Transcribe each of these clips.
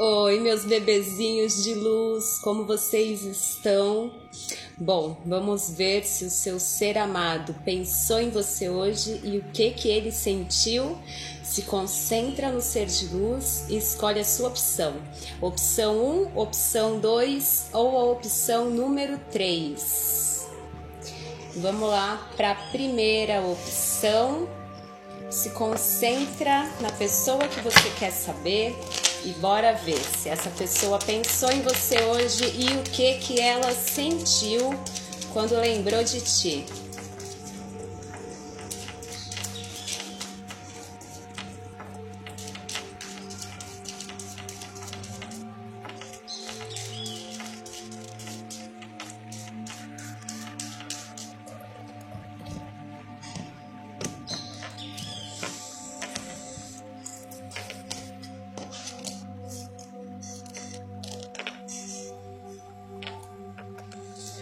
Oi, meus bebezinhos de luz, como vocês estão? Bom, vamos ver se o seu ser amado pensou em você hoje e o que que ele sentiu. Se concentra no ser de luz e escolhe a sua opção. Opção 1, opção 2 ou a opção número 3. Vamos lá para a primeira opção. Se concentra na pessoa que você quer saber e bora ver se essa pessoa pensou em você hoje e o que que ela sentiu quando lembrou de ti.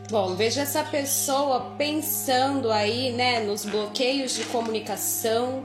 Bom, veja essa pessoa pensando aí, né, nos bloqueios de comunicação.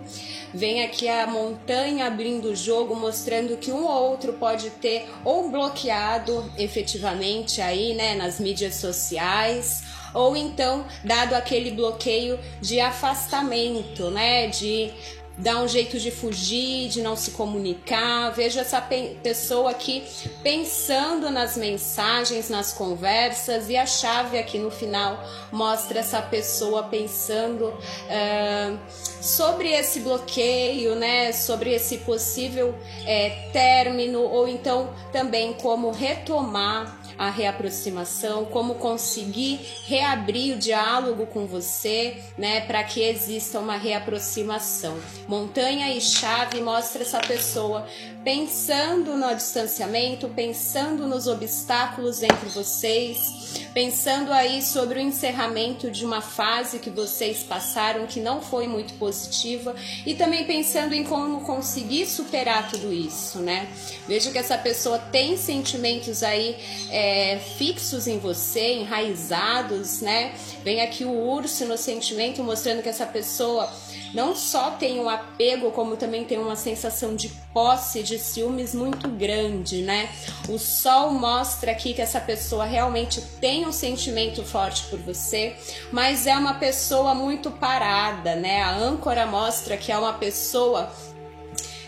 Vem aqui a montanha abrindo o jogo, mostrando que um ou outro pode ter ou bloqueado efetivamente aí, né, nas mídias sociais, ou então dado aquele bloqueio de afastamento, né, de dá um jeito de fugir, de não se comunicar. Vejo essa pessoa aqui pensando nas mensagens, nas conversas, e a chave aqui no final mostra essa pessoa pensando uh, sobre esse bloqueio, né? Sobre esse possível é, término, ou então também como retomar a reaproximação, como conseguir reabrir o diálogo com você, né, para que exista uma reaproximação. Montanha e chave mostra essa pessoa pensando no distanciamento, pensando nos obstáculos entre vocês, pensando aí sobre o encerramento de uma fase que vocês passaram que não foi muito positiva e também pensando em como conseguir superar tudo isso, né? Veja que essa pessoa tem sentimentos aí é, fixos em você, enraizados, né? Vem aqui o urso no sentimento mostrando que essa pessoa não só tem um apego, como também tem uma sensação de posse, de ciúmes muito grande, né? O sol mostra aqui que essa pessoa realmente tem um sentimento forte por você, mas é uma pessoa muito parada, né? A âncora mostra que é uma pessoa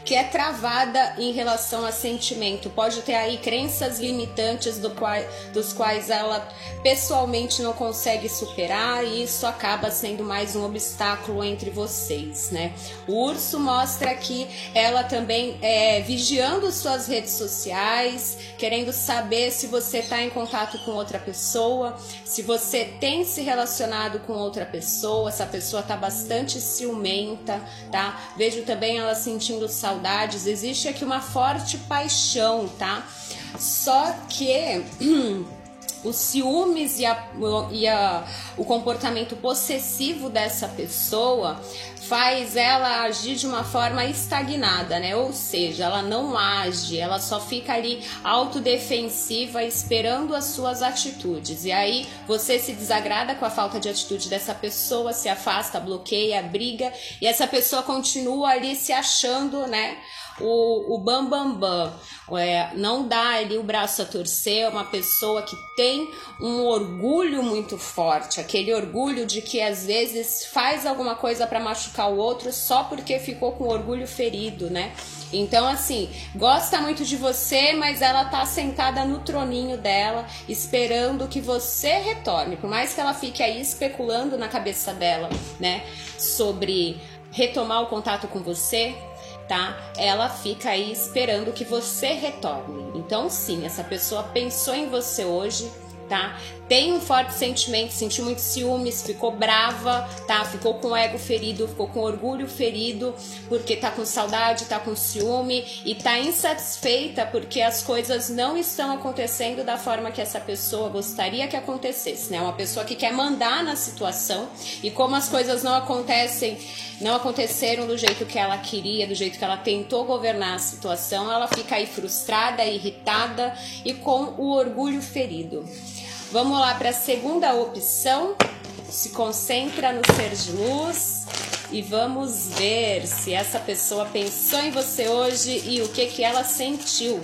que é travada em relação a sentimento. Pode ter aí crenças limitantes do qual, dos quais ela pessoalmente não consegue superar e isso acaba sendo mais um obstáculo entre vocês, né? O urso mostra que ela também é vigiando suas redes sociais, querendo saber se você está em contato com outra pessoa, se você tem se relacionado com outra pessoa, essa pessoa está bastante ciumenta, tá? Vejo também ela sentindo saudade saudades, existe aqui uma forte paixão, tá? Só que os ciúmes e, a, e a, o comportamento possessivo dessa pessoa faz ela agir de uma forma estagnada, né? Ou seja, ela não age, ela só fica ali autodefensiva esperando as suas atitudes. E aí você se desagrada com a falta de atitude dessa pessoa, se afasta, bloqueia, briga, e essa pessoa continua ali se achando, né? O, o bam bam bam, é, não dá ali o braço a torcer, é uma pessoa que tem um orgulho muito forte, aquele orgulho de que às vezes faz alguma coisa para machucar o outro só porque ficou com o orgulho ferido, né? Então, assim, gosta muito de você, mas ela tá sentada no troninho dela, esperando que você retorne. Por mais que ela fique aí especulando na cabeça dela, né, sobre retomar o contato com você, tá? Ela fica aí esperando que você retorne. Então, sim, essa pessoa pensou em você hoje, tá? Tem um forte sentimento, sentiu muito ciúmes, ficou brava, tá? Ficou com o ego ferido, ficou com orgulho ferido, porque tá com saudade, tá com ciúme e tá insatisfeita porque as coisas não estão acontecendo da forma que essa pessoa gostaria que acontecesse, né? Uma pessoa que quer mandar na situação e como as coisas não acontecem, não aconteceram do jeito que ela queria, do jeito que ela tentou governar a situação, ela fica aí frustrada, irritada e com o orgulho ferido. Vamos lá para a segunda opção. Se concentra no ser de luz e vamos ver se essa pessoa pensou em você hoje e o que que ela sentiu.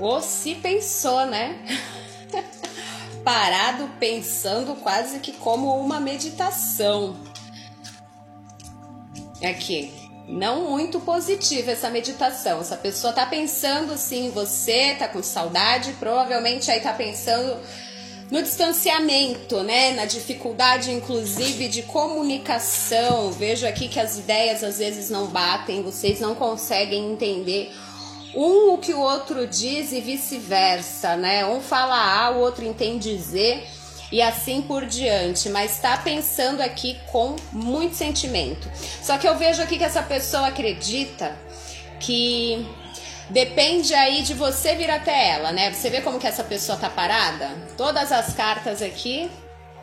Ou se pensou, né? Parado pensando quase que como uma meditação. Aqui, não muito positiva essa meditação. Essa pessoa tá pensando assim em você, tá com saudade, provavelmente aí tá pensando no distanciamento, né, na dificuldade inclusive de comunicação. Vejo aqui que as ideias às vezes não batem, vocês não conseguem entender um o que o outro diz e vice-versa, né? Um fala A, o outro entende Z e assim por diante, mas está pensando aqui com muito sentimento. Só que eu vejo aqui que essa pessoa acredita que Depende aí de você vir até ela, né? Você vê como que essa pessoa tá parada? Todas as cartas aqui,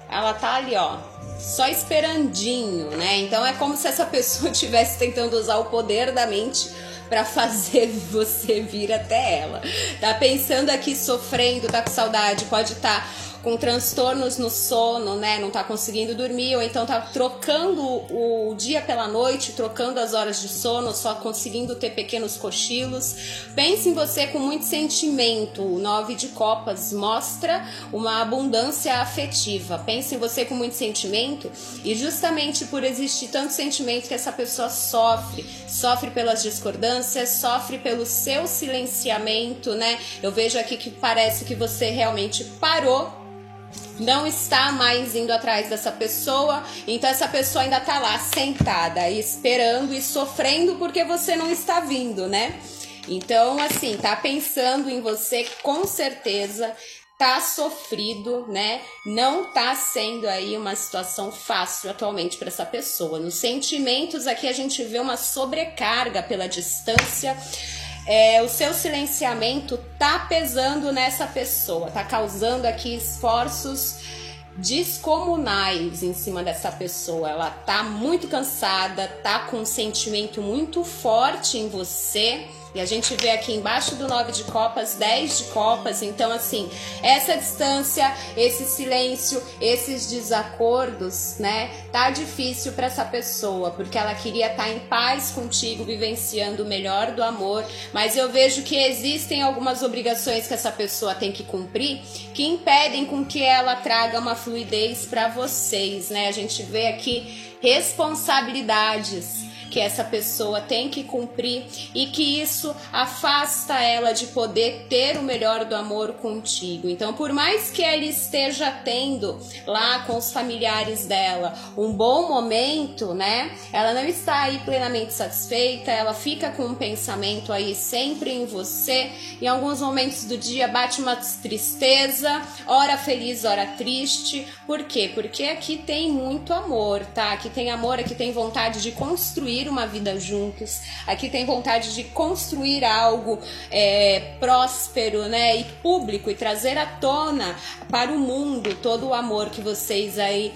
ela tá ali, ó, só esperandinho, né? Então é como se essa pessoa estivesse tentando usar o poder da mente para fazer você vir até ela. Tá pensando aqui sofrendo, tá com saudade, pode estar tá com transtornos no sono, né? Não tá conseguindo dormir, ou então tá trocando o dia pela noite, trocando as horas de sono, só conseguindo ter pequenos cochilos. Pense em você com muito sentimento. O nove de copas mostra uma abundância afetiva. Pense em você com muito sentimento e justamente por existir tanto sentimento que essa pessoa sofre, sofre pelas discordâncias, sofre pelo seu silenciamento, né? Eu vejo aqui que parece que você realmente parou não está mais indo atrás dessa pessoa, então essa pessoa ainda está lá sentada, esperando e sofrendo porque você não está vindo, né? Então, assim, tá pensando em você com certeza, tá sofrido, né? Não tá sendo aí uma situação fácil atualmente para essa pessoa. Nos sentimentos aqui a gente vê uma sobrecarga pela distância é, o seu silenciamento tá pesando nessa pessoa, tá causando aqui esforços descomunais em cima dessa pessoa. Ela tá muito cansada, tá com um sentimento muito forte em você e a gente vê aqui embaixo do 9 de copas, 10 de copas. Então, assim, essa distância, esse silêncio, esses desacordos, né? Tá difícil para essa pessoa, porque ela queria estar tá em paz contigo, vivenciando o melhor do amor. Mas eu vejo que existem algumas obrigações que essa pessoa tem que cumprir que impedem com que ela traga uma fluidez para vocês, né? A gente vê aqui responsabilidades que essa pessoa tem que cumprir e que isso afasta ela de poder ter o melhor do amor contigo. Então, por mais que ela esteja tendo lá com os familiares dela um bom momento, né? Ela não está aí plenamente satisfeita, ela fica com um pensamento aí sempre em você. Em alguns momentos do dia bate uma tristeza, hora feliz, hora triste. Por quê? Porque aqui tem muito amor, tá? Aqui tem amor, aqui tem vontade de construir construir uma vida juntos, aqui tem vontade de construir algo é, próspero né, e público e trazer à tona para o mundo todo o amor que vocês aí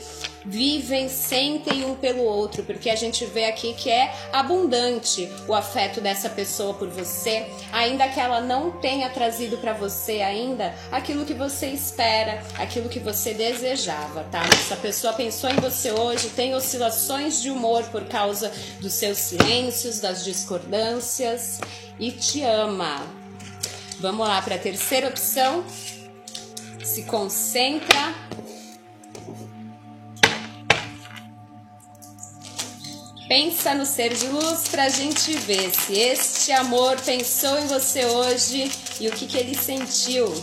vivem, sentem um pelo outro, porque a gente vê aqui que é abundante o afeto dessa pessoa por você, ainda que ela não tenha trazido para você ainda aquilo que você espera, aquilo que você desejava, tá? Essa pessoa pensou em você hoje, tem oscilações de humor por causa dos seus silêncios, das discordâncias e te ama. Vamos lá para a terceira opção. Se concentra Pensa no ser de luz para a gente ver se este amor pensou em você hoje e o que, que ele sentiu.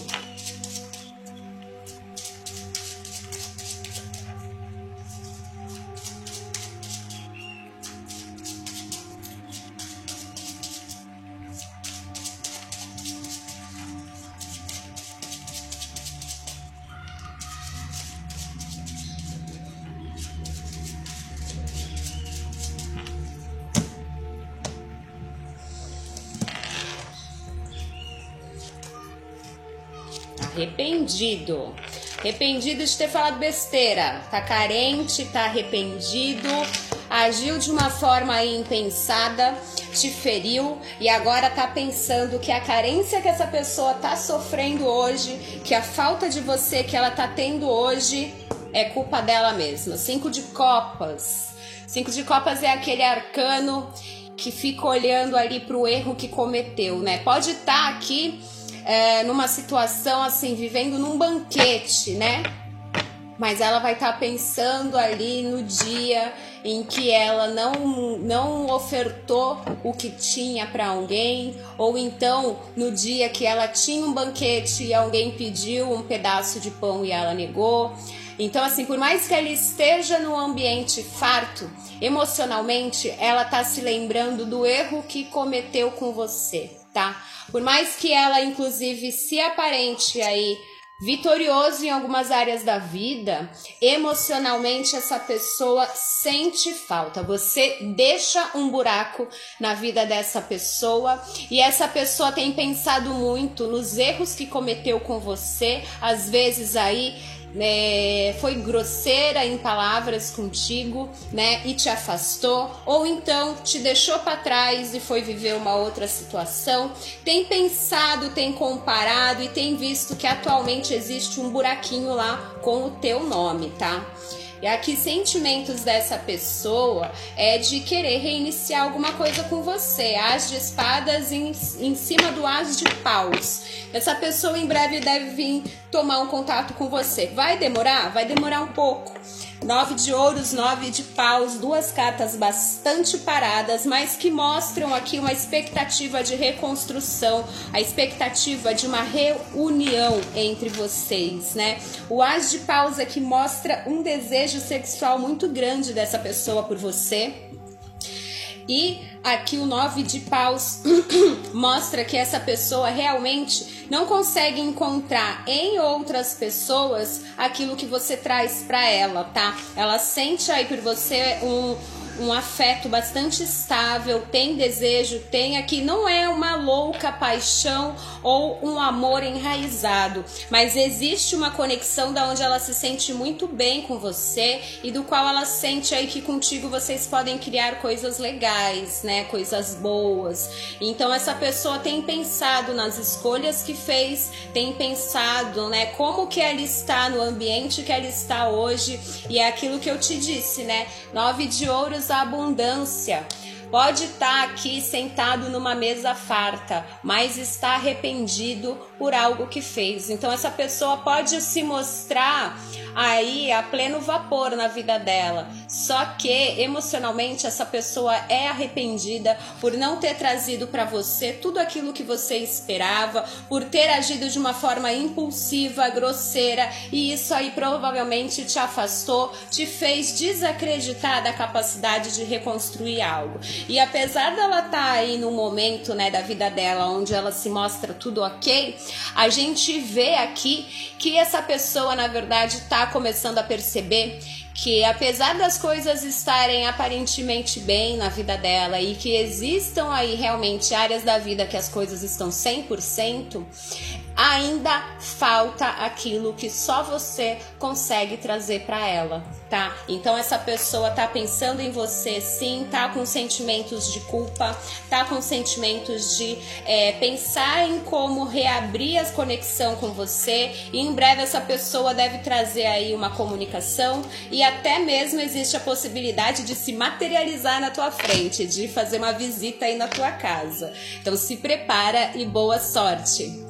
Arrependido. Arrependido de ter falado besteira. Tá carente, tá arrependido, agiu de uma forma impensada, te feriu e agora tá pensando que a carência que essa pessoa tá sofrendo hoje, que a falta de você que ela tá tendo hoje é culpa dela mesma. Cinco de copas. Cinco de copas é aquele arcano que fica olhando ali pro erro que cometeu, né? Pode estar tá aqui é, numa situação assim, vivendo num banquete, né? Mas ela vai estar tá pensando ali no dia em que ela não, não ofertou o que tinha para alguém, ou então no dia que ela tinha um banquete e alguém pediu um pedaço de pão e ela negou. Então, assim, por mais que ela esteja no ambiente farto, emocionalmente, ela tá se lembrando do erro que cometeu com você, tá? Por mais que ela, inclusive, se aparente aí vitorioso em algumas áreas da vida, emocionalmente essa pessoa sente falta. Você deixa um buraco na vida dessa pessoa e essa pessoa tem pensado muito nos erros que cometeu com você, às vezes aí é, foi grosseira em palavras contigo, né, e te afastou, ou então te deixou para trás e foi viver uma outra situação, tem pensado, tem comparado e tem visto que atualmente existe um buraquinho lá com o teu nome, tá? E aqui, sentimentos dessa pessoa é de querer reiniciar alguma coisa com você. As de espadas em, em cima do as de paus. Essa pessoa em breve deve vir tomar um contato com você. Vai demorar? Vai demorar um pouco. Nove de ouros, nove de paus, duas cartas bastante paradas, mas que mostram aqui uma expectativa de reconstrução, a expectativa de uma reunião entre vocês, né? O as de paus aqui mostra um desejo sexual muito grande dessa pessoa por você. E aqui o nove de paus mostra que essa pessoa realmente não consegue encontrar em outras pessoas aquilo que você traz para ela, tá? Ela sente aí por você um um afeto bastante estável, tem desejo, tem aqui, não é uma louca paixão ou um amor enraizado, mas existe uma conexão da onde ela se sente muito bem com você e do qual ela sente aí que contigo vocês podem criar coisas legais, né, coisas boas. Então essa pessoa tem pensado nas escolhas que fez, tem pensado, né, como que ela está no ambiente que ela está hoje e é aquilo que eu te disse, né? Nove de ouros a abundância. Pode estar aqui sentado numa mesa farta, mas está arrependido por algo que fez. Então essa pessoa pode se mostrar aí a pleno vapor na vida dela. Só que emocionalmente essa pessoa é arrependida por não ter trazido para você tudo aquilo que você esperava, por ter agido de uma forma impulsiva, grosseira, e isso aí provavelmente te afastou, te fez desacreditar da capacidade de reconstruir algo. E apesar dela estar tá aí no momento, né, da vida dela onde ela se mostra tudo OK, a gente vê aqui que essa pessoa na verdade está começando a perceber que apesar das coisas estarem aparentemente bem na vida dela e que existam aí realmente áreas da vida que as coisas estão 100%, ainda falta aquilo que só você consegue trazer para ela, tá? Então essa pessoa tá pensando em você, sim, tá com sentimentos de culpa, tá com sentimentos de é, pensar em como reabrir a conexão com você. E em breve essa pessoa deve trazer aí uma comunicação e até mesmo existe a possibilidade de se materializar na tua frente, de fazer uma visita aí na tua casa. Então se prepara e boa sorte.